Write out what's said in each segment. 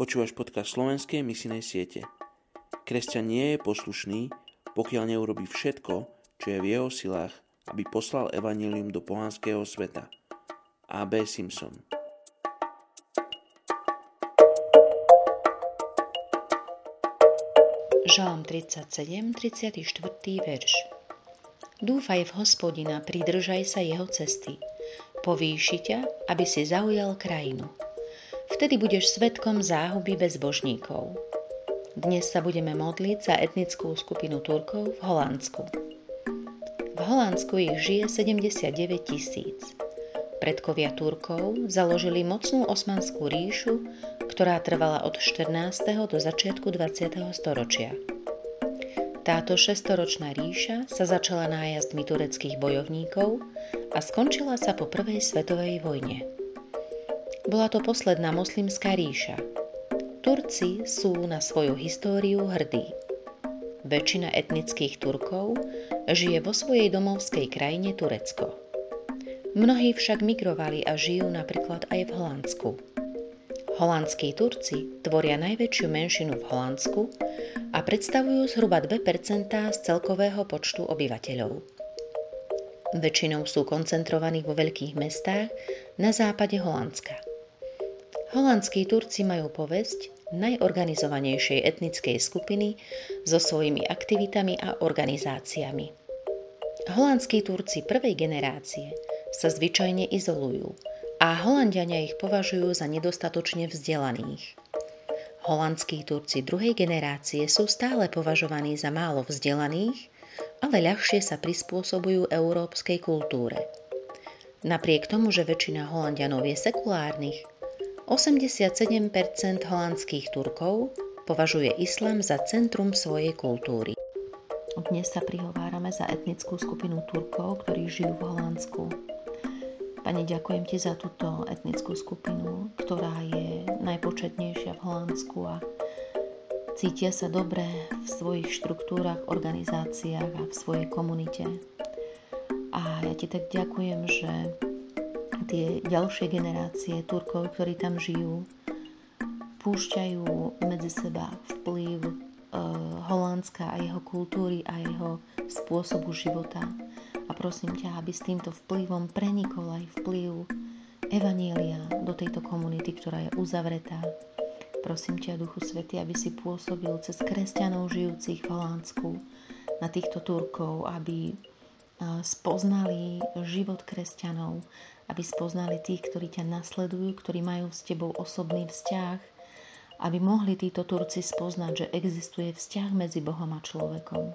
Počúvaš podcast slovenskej misijnej siete. Kresťan nie je poslušný, pokiaľ neurobi všetko, čo je v jeho silách, aby poslal evanílium do pohanského sveta. A.B. Simpson Žalm 37, 34. verš Dúfaj v hospodina, pridržaj sa jeho cesty. Povýši ťa, aby si zaujal krajinu. Vtedy budeš svetkom záhuby bezbožníkov. Dnes sa budeme modliť za etnickú skupinu Turkov v Holandsku. V Holandsku ich žije 79 tisíc. Predkovia Turkov založili mocnú osmanskú ríšu, ktorá trvala od 14. do začiatku 20. storočia. Táto šestoročná ríša sa začala nájazdmi tureckých bojovníkov a skončila sa po prvej svetovej vojne. Bola to posledná moslimská ríša. Turci sú na svoju históriu hrdí. Väčšina etnických Turkov žije vo svojej domovskej krajine Turecko. Mnohí však migrovali a žijú napríklad aj v Holandsku. Holandskí Turci tvoria najväčšiu menšinu v Holandsku a predstavujú zhruba 2% z celkového počtu obyvateľov. Väčšinou sú koncentrovaní vo veľkých mestách na západe Holandska. Holandskí Turci majú povesť najorganizovanejšej etnickej skupiny so svojimi aktivitami a organizáciami. Holandskí Turci prvej generácie sa zvyčajne izolujú a Holandiania ich považujú za nedostatočne vzdelaných. Holandskí Turci druhej generácie sú stále považovaní za málo vzdelaných, ale ľahšie sa prispôsobujú európskej kultúre. Napriek tomu, že väčšina Holandianov je sekulárnych, 87% holandských Turkov považuje islam za centrum svojej kultúry. Dnes sa prihovárame za etnickú skupinu Turkov, ktorí žijú v Holandsku. Pane, ďakujem Ti za túto etnickú skupinu, ktorá je najpočetnejšia v Holandsku a cítia sa dobre v svojich štruktúrach, organizáciách a v svojej komunite. A ja Ti tak ďakujem, že tie ďalšie generácie Turkov, ktorí tam žijú, púšťajú medzi seba vplyv e, Holandska a jeho kultúry a jeho spôsobu života a prosím ťa, aby s týmto vplyvom prenikol aj vplyv Evanielia do tejto komunity, ktorá je uzavretá. Prosím ťa, Duchu Svety, aby si pôsobil cez kresťanov žijúcich v Holandsku na týchto Turkov, aby spoznali život kresťanov, aby spoznali tých, ktorí ťa nasledujú, ktorí majú s tebou osobný vzťah, aby mohli títo Turci spoznať, že existuje vzťah medzi Bohom a človekom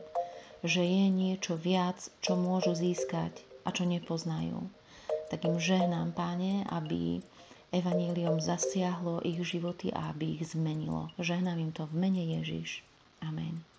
že je niečo viac, čo môžu získať a čo nepoznajú. Tak im žehnám, páne, aby evanílium zasiahlo ich životy a aby ich zmenilo. Žehnám im to v mene Ježiš. Amen.